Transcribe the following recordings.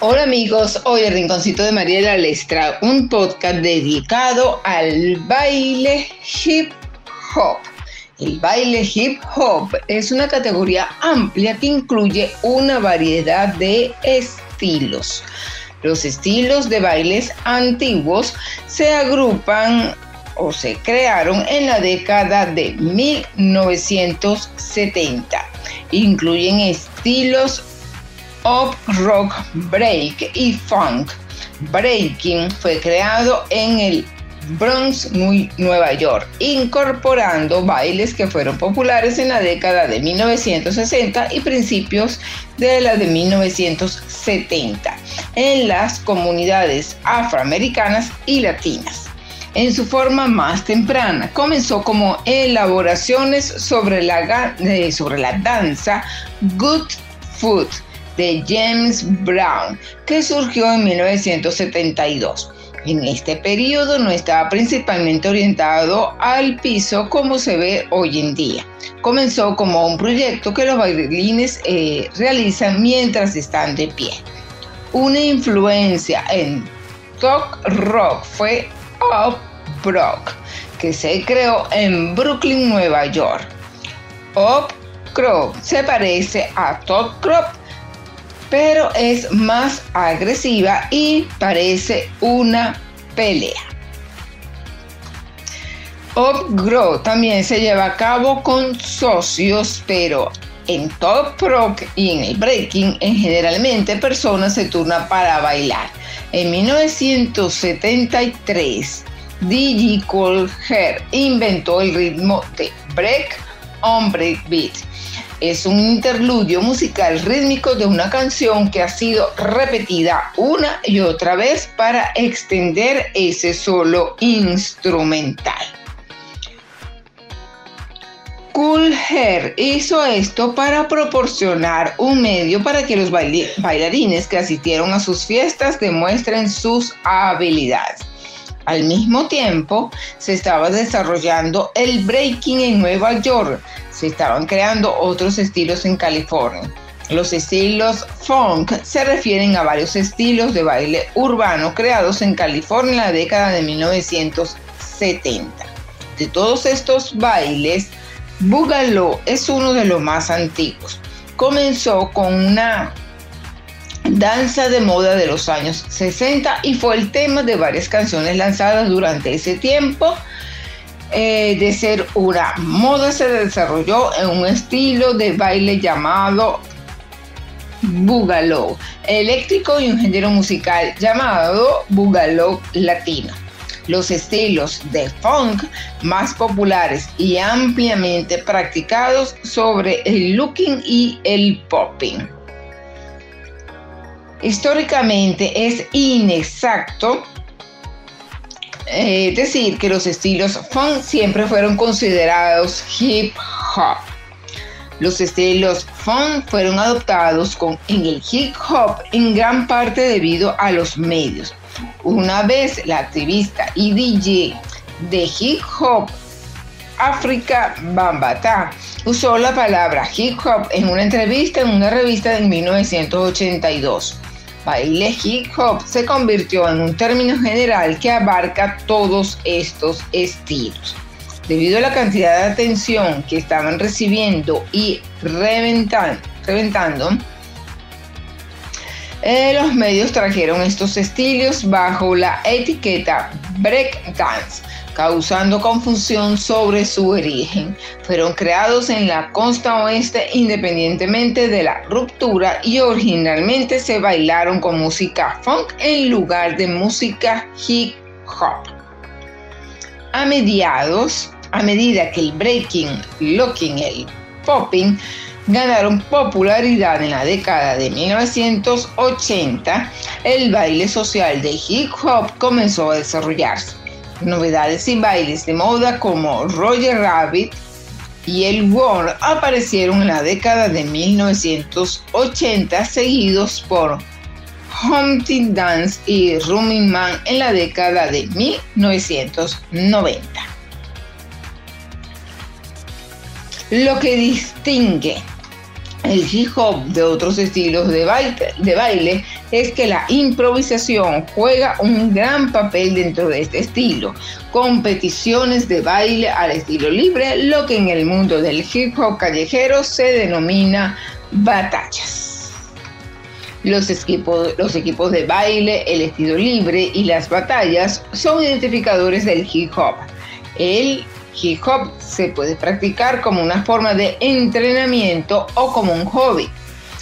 Hola amigos, hoy el Rinconcito de Mariela les trae un podcast dedicado al baile hip hop. El baile hip hop es una categoría amplia que incluye una variedad de estilos. Los estilos de bailes antiguos se agrupan o se crearon en la década de 1970. Incluyen estilos pop, rock, break y funk. Breaking fue creado en el Bronx, Nueva York, incorporando bailes que fueron populares en la década de 1960 y principios de la de 1970 en las comunidades afroamericanas y latinas. En su forma más temprana, comenzó como elaboraciones sobre la, eh, sobre la danza Good Food de James Brown, que surgió en 1972. En este periodo no estaba principalmente orientado al piso como se ve hoy en día. Comenzó como un proyecto que los bailarines eh, realizan mientras están de pie. Una influencia en talk rock fue Up Rock, que se creó en Brooklyn, Nueva York. Up Rock se parece a Talk Rock pero es más agresiva y parece una pelea. Grow también se lleva a cabo con socios, pero en top rock y en el breaking, en generalmente personas se turnan para bailar. En 1973, DJ Colher inventó el ritmo de break on breakbeat es un interludio musical rítmico de una canción que ha sido repetida una y otra vez para extender ese solo instrumental. Cool Hair hizo esto para proporcionar un medio para que los bailarines que asistieron a sus fiestas demuestren sus habilidades. Al mismo tiempo, se estaba desarrollando el breaking en Nueva York, se estaban creando otros estilos en California. Los estilos funk se refieren a varios estilos de baile urbano creados en California en la década de 1970. De todos estos bailes, Boogaloo es uno de los más antiguos. Comenzó con una danza de moda de los años 60 y fue el tema de varias canciones lanzadas durante ese tiempo eh, de ser una moda se desarrolló en un estilo de baile llamado Boogaloo eléctrico y un género musical llamado Boogaloo latino. Los estilos de funk más populares y ampliamente practicados sobre el looking y el popping. Históricamente es inexacto eh, decir, que los estilos funk siempre fueron considerados hip hop. Los estilos funk fueron adoptados con, en el hip hop en gran parte debido a los medios. Una vez la activista y DJ de hip hop África Bambata usó la palabra hip hop en una entrevista en una revista de 1982 baile hip hop se convirtió en un término general que abarca todos estos estilos. Debido a la cantidad de atención que estaban recibiendo y reventando, eh, los medios trajeron estos estilos bajo la etiqueta breakdance causando confusión sobre su origen. Fueron creados en la costa oeste independientemente de la ruptura y originalmente se bailaron con música funk en lugar de música hip hop. A mediados, a medida que el breaking, locking, el popping ganaron popularidad en la década de 1980, el baile social de hip hop comenzó a desarrollarse novedades y bailes de moda como Roger Rabbit y el World aparecieron en la década de 1980, seguidos por Humpty Dance y Running Man en la década de 1990. Lo que distingue el hip hop de otros estilos de baile, es que la improvisación juega un gran papel dentro de este estilo. Competiciones de baile al estilo libre, lo que en el mundo del hip hop callejero se denomina batallas. Los equipos, los equipos de baile, el estilo libre y las batallas son identificadores del hip hop. El hip hop se puede practicar como una forma de entrenamiento o como un hobby.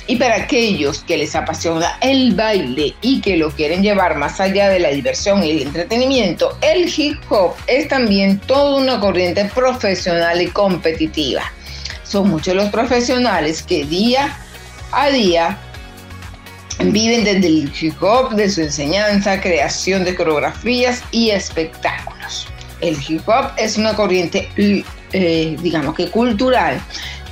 Y para aquellos que les apasiona el baile y que lo quieren llevar más allá de la diversión y el entretenimiento, el hip hop es también toda una corriente profesional y competitiva. Son muchos los profesionales que día a día viven desde el hip hop, de su enseñanza, creación de coreografías y espectáculos. El hip hop es una corriente, eh, digamos que cultural,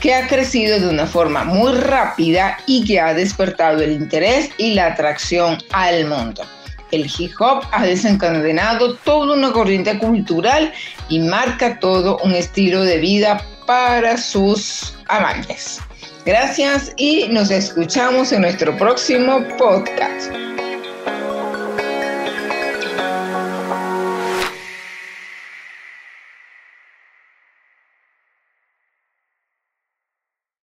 que ha crecido de una forma muy rápida y que ha despertado el interés y la atracción al mundo. El hip hop ha desencadenado toda una corriente cultural y marca todo un estilo de vida para sus amantes. Gracias y nos escuchamos en nuestro próximo podcast.